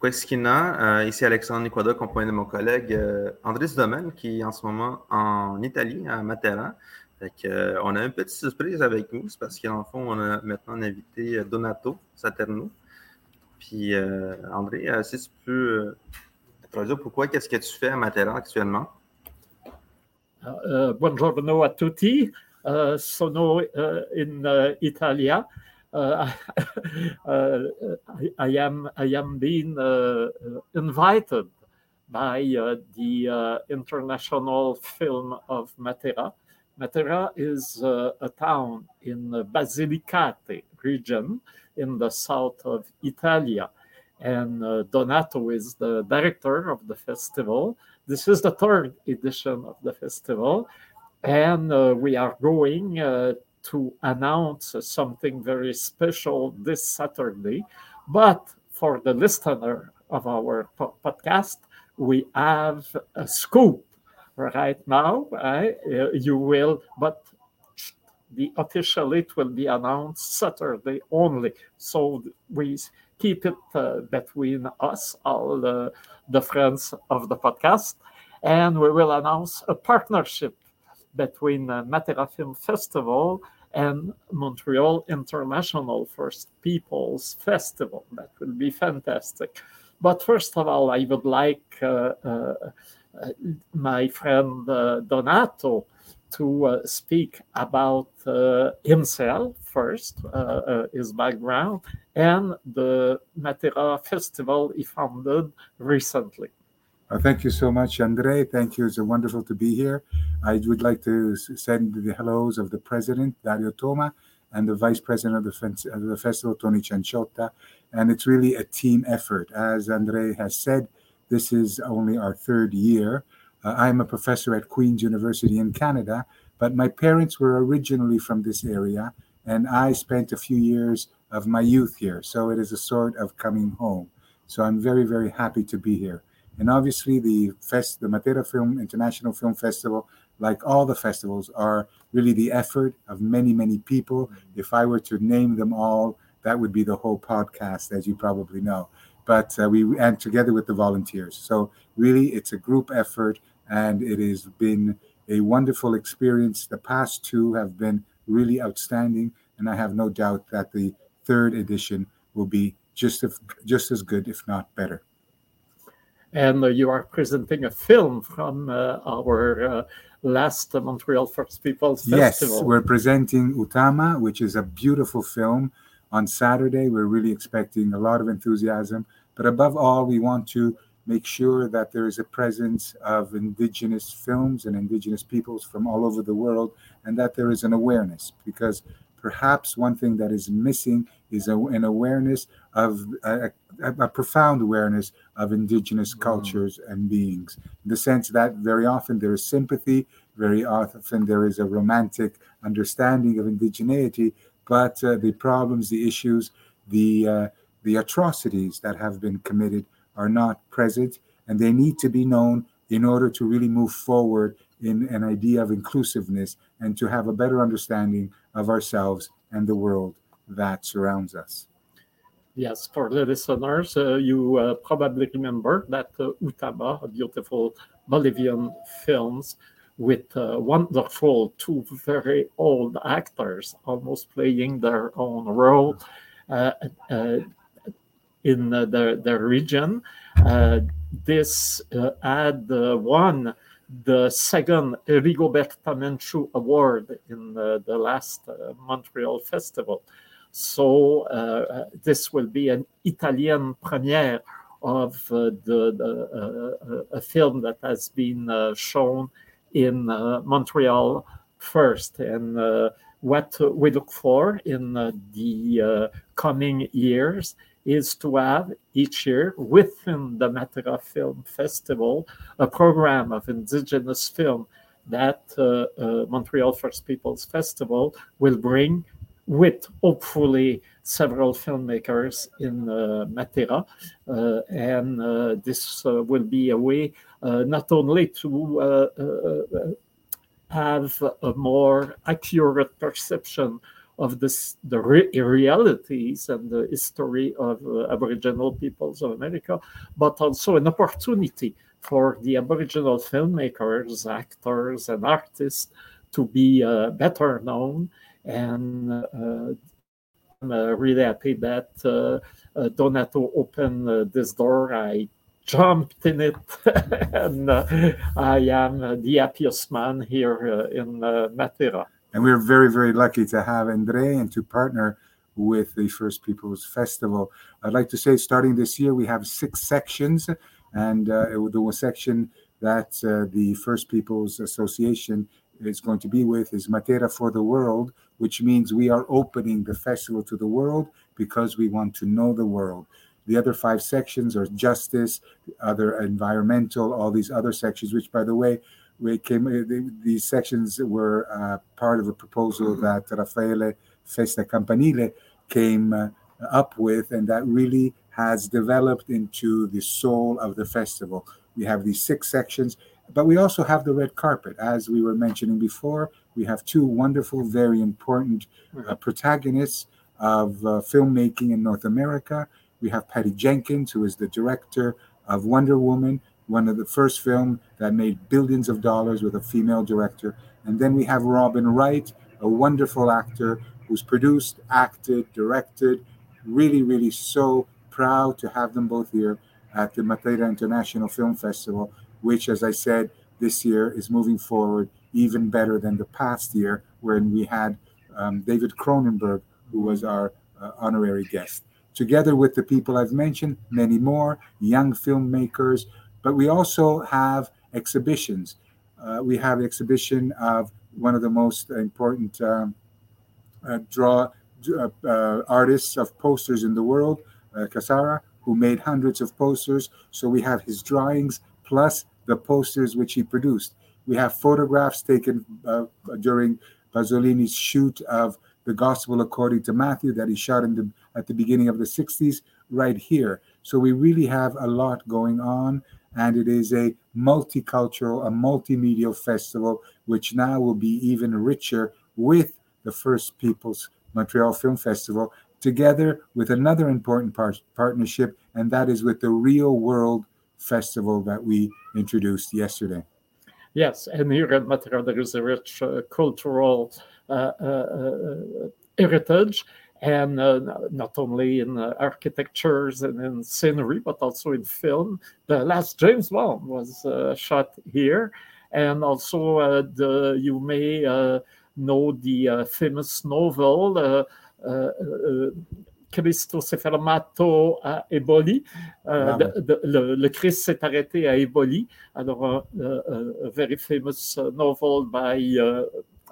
Quesquina, ici Alexandre Nicoda, accompagné de mon collègue André Domaine, qui est en ce moment en Italie, à Matera. on a une petite surprise avec nous, c'est parce qu'en fond, on a maintenant invité Donato Saterno. Puis, André, si tu peux te dire pourquoi, qu'est-ce que tu fais à Matera actuellement? Uh, buongiorno a tutti, sono in Italia. Uh, uh, I, I, am I am being uh, invited by the International Film of Matera. Matera is a town in Basilicate region in the south of Italia. And Donato is the director of the festival this is the third edition of the festival, and uh, we are going uh, to announce something very special this Saturday. But for the listener of our po- podcast, we have a scoop right now. Uh, you will, but the official it will be announced Saturday only. So we keep it uh, between us, all the, the friends of the podcast, and we will announce a partnership between uh, Matera Film Festival and Montreal International First Peoples Festival. That will be fantastic. But first of all, I would like uh, uh, my friend uh, Donato to uh, speak about uh, himself first, his background, and the Matera Festival he founded recently. Uh, thank you so much, Andre. Thank you. It's wonderful to be here. I would like to send the hellos of the president, Dario Toma, and the vice president of the, of the festival, Tony Cianciotta. And it's really a team effort. As Andre has said, this is only our third year. Uh, I'm a professor at Queen's University in Canada, but my parents were originally from this area, and I spent a few years of my youth here. So it is a sort of coming home. So I'm very, very happy to be here. And obviously, the fest, the Matera Film International Film Festival, like all the festivals, are really the effort of many, many people. If I were to name them all, that would be the whole podcast, as you probably know. But uh, we and together with the volunteers. So really, it's a group effort, and it has been a wonderful experience. The past two have been really outstanding, and I have no doubt that the third edition will be just just as good, if not better and uh, you are presenting a film from uh, our uh, last Montreal First Peoples Festival. Yes, we're presenting Utama, which is a beautiful film on Saturday. We're really expecting a lot of enthusiasm, but above all, we want to make sure that there is a presence of indigenous films and indigenous peoples from all over the world and that there is an awareness because perhaps one thing that is missing is a, an awareness of a, a, a, profound awareness of indigenous mm. cultures and beings in the sense that very often there is sympathy very often there is a romantic understanding of indigeneity but uh, the problems the issues the uh, the atrocities that have been committed are not present and they need to be known in order to really move forward in an idea of inclusiveness and to have a better understanding of ourselves and the world that surrounds us. Yes, for the listeners, uh, you uh, probably remember that uh, Utama, a beautiful Bolivian films with uh, wonderful two very old actors almost playing their own role uh, uh, in the, the region. this had won the second Rigoberta Menchú Award in the, last Montreal Festival. So uh, this will be an Italian premiere of uh, the, the uh, a film that has been uh, shown in uh, Montreal first, and what we look for in the coming years is to have each year within the Matera Film Festival a program of indigenous film that uh, uh, Montreal First Peoples Festival will bring with hopefully several filmmakers in uh, Matera. Uh, and uh, this uh, will be a way uh, not only to uh, have a more accurate perception of this, the re- realities and the history of Aboriginal peoples of America, but also an opportunity for the Aboriginal filmmakers, actors, and artists to be better known. And uh, I'm uh, really happy that uh, Donato opened this door. I jumped in it, and I am the happiest man here in Matera. And we're very, very lucky to have Andre and to partner with the First Peoples Festival. I'd like to say, starting this year, we have six sections, and uh, the one section that uh, the First Peoples Association is going to be with is Matera for the World, which means we are opening the festival to the world because we want to know the world. The other five sections are justice, other environmental, all these other sections, which, by the way, we came. Uh, these sections were uh, part of a proposal mm-hmm. that Raffaele Festa Campanile came uh, up with, and that really has developed into the soul of the festival. We have these six sections, but we also have the red carpet. As we were mentioning before, we have two wonderful, very important uh, protagonists of uh, filmmaking in North America. We have Patty Jenkins, who is the director of Wonder Woman, one of the first film that made billions of dollars with a female director. And then we have Robin Wright, a wonderful actor who's produced, acted, directed. Really, really so proud to have them both here at the Matera International Film Festival which, as I said, this year is moving forward even better than the past year when we had um, David Cronenberg, who was our uh, honorary guest. Together with the people I've mentioned, many more young filmmakers, but we also have exhibitions. Uh, we have exhibition of one of the most important um, uh, draw uh, uh, artists of posters in the world, uh, who made hundreds of posters. So we have his drawings plus the posters which he produced. We have photographs taken uh, during Pasolini's shoot of the Gospel according to Matthew that he shot in the, at the beginning of the 60s, right here. So we really have a lot going on, and it is a multicultural, a multimedia festival, which now will be even richer with the First People's Montreal Film Festival, together with another important par- partnership, and that is with the Real World festival that we introduced yesterday. Yes, and here in Matera there is a rich uh, cultural uh, uh, uh heritage, and uh, not only in uh, architectures and in scenery, but also in film. The last James Bond was shot here, and also the you may know the famous novel. Christo s'est fermato à Eboli. Uh, the, the, le, le, Christ s'est arrêté à Eboli. Alors, a, a, a very famous novel by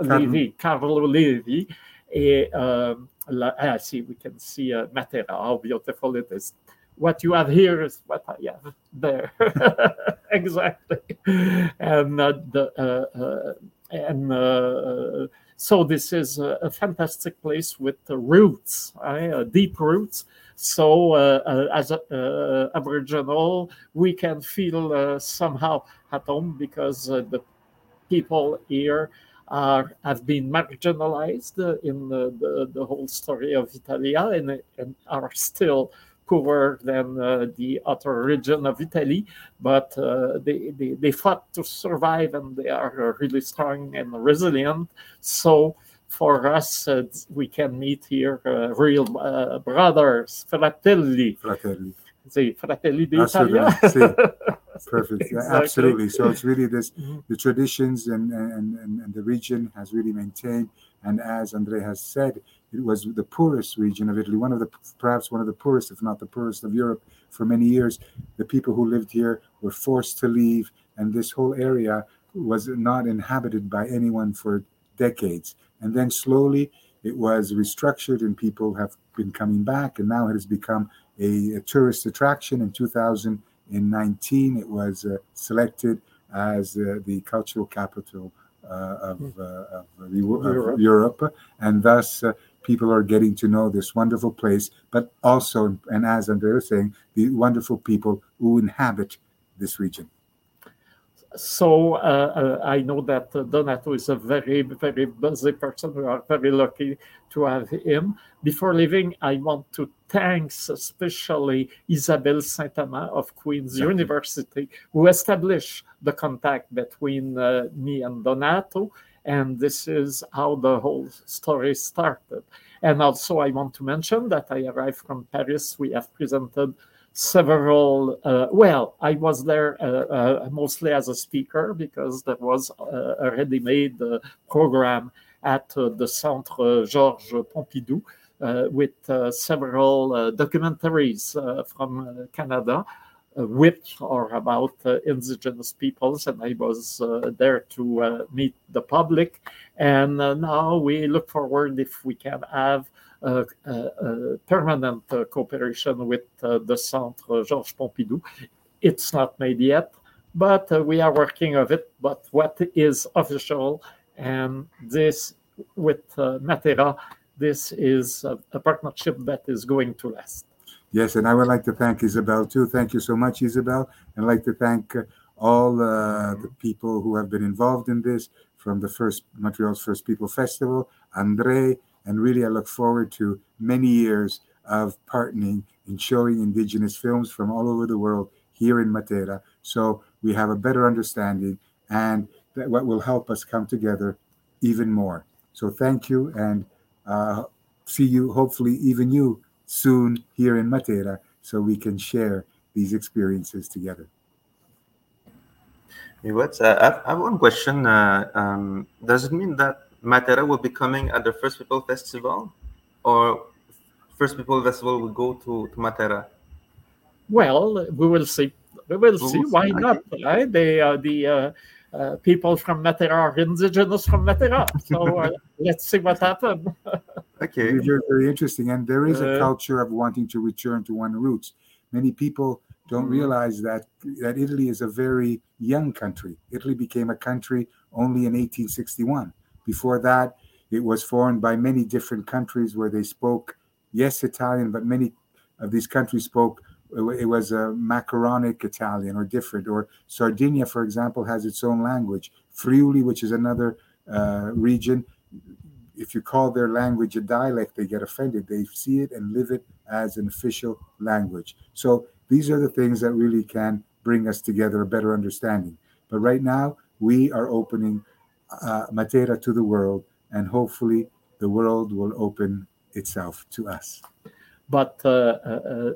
Levi, Carlo Levi. Et la, ah, see, we can see Matera, how beautiful it is. What you have here is what I have there. exactly. And uh, the uh, uh, and uh, so this is a, a fantastic place with roots, uh, deep roots. So uh, uh, as Aboriginal, we can feel somehow at home because the people here are have been marginalized in the, the, the whole story of Italia and, and are still poorer than uh, the other region of Italy, but uh, they, they, they fought to survive and they are really strong and resilient. So for us, uh, we can meet here uh, real uh, brothers, fratelli. Fratelli. The fratelli d'Italia. Perfect. exactly. Absolutely. So it's really this mm-hmm. the traditions and, and, and, and the region has really maintained. And as Andre has said, it was the poorest region of Italy, one of the perhaps one of the poorest, if not the poorest of Europe for many years. The people who lived here were forced to leave, and this whole area was not inhabited by anyone for decades. And then slowly it was restructured, and people have been coming back, and now it has become a, a tourist attraction. In 2019, it was uh, selected as uh, the cultural capital uh, of, hmm. uh, of, Europe. Europe. and thus uh, people are getting to know this wonderful place, but also, and as Andrea was saying, the wonderful people who inhabit this region. so uh, uh, I know that uh, Donato is a very, very busy person. We are very lucky to have him. Before leaving, I want to thank especially Isabelle Saint-Amand of Queen's University, who established the contact between uh, me and Donato. And this is how the whole story started. And also, I want to mention that I arrived from Paris. We have presented several uh, well i was there uh, uh, mostly as a speaker because there was uh, a ready-made uh, program at uh, the centre georges pompidou with several documentaries from canada with or about uh, indigenous peoples and i was uh, there to uh, meet the public and now we look forward if we can have a permanent uh, cooperation with uh, the Centre Georges Pompidou. It's not made yet, but uh, we are working of it. But what is official, and this with Matera, this is a, a partnership that is going to last. Yes, and I would like to thank Isabel too. Thank you so much, Isabel. And I'd like to thank uh, all uh, the people who have been involved in this from the first Montreal's First People Festival, Andre, and really, I look forward to many years of partnering in showing Indigenous films from all over the world here in Matera. So we have a better understanding and that what will help us come together even more. So thank you and uh, see you, hopefully, even you soon here in Matera so we can share these experiences together. What? Uh, I have one question. Uh, um, does it mean that Matera will be coming at the First People Festival, or First People Festival will go to, to Matera? Well, we will see. We will see. Why not? Right? They, uh, the uh, people from Matera are indigenous from Matera. So uh, let's see what happens. okay. Very, very interesting. And there is a uh, culture of wanting to return to one roots. Many people don't mm-hmm. realize that that Italy is a very young country. Italy became a country only in 1861. Before that, it was formed by many different countries where they spoke, yes, Italian, but many of these countries spoke, it was a macaronic Italian or different. Or Sardinia, for example, has its own language. Friuli, which is another uh, region, if you call their language a dialect, they get offended. They see it and live it as an official language. So these are the things that really can bring us together a better understanding. But right now, we are opening uh, Matera to the world, and hopefully the world will open itself to us. But uh, uh,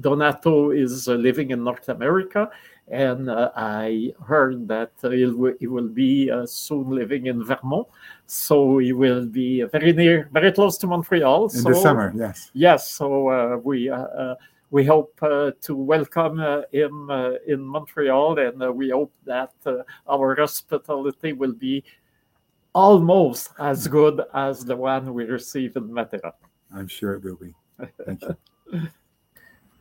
Donato is uh, living in North America, and uh, I heard that he will, he will be uh, soon living in Vermont. So he will be very near, very close to Montreal. In so, the summer, yes. Yes, so we we hope uh, to welcome uh, him uh, in Montreal, and we hope that our hospitality will be almost as good as the one we received in Matera. I'm sure it will be. Thank you.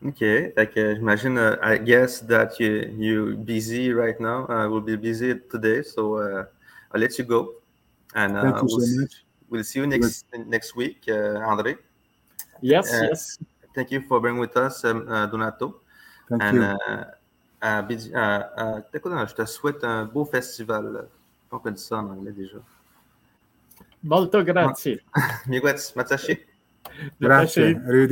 Okay, like uh, imagine, uh, I guess that you you busy right now. I uh, will be busy today, so I'll let you go. And Thank you we'll, so much. We'll see you next next week, Andre. Yes, yes. Thank you for being with us, um, uh, Donato. Thank and, you. Uh, uh, uh, je te souhaite un beau festival. On peut dire ça en anglais déjà. Molto grazie. Miigwets, matsashi. Grazie.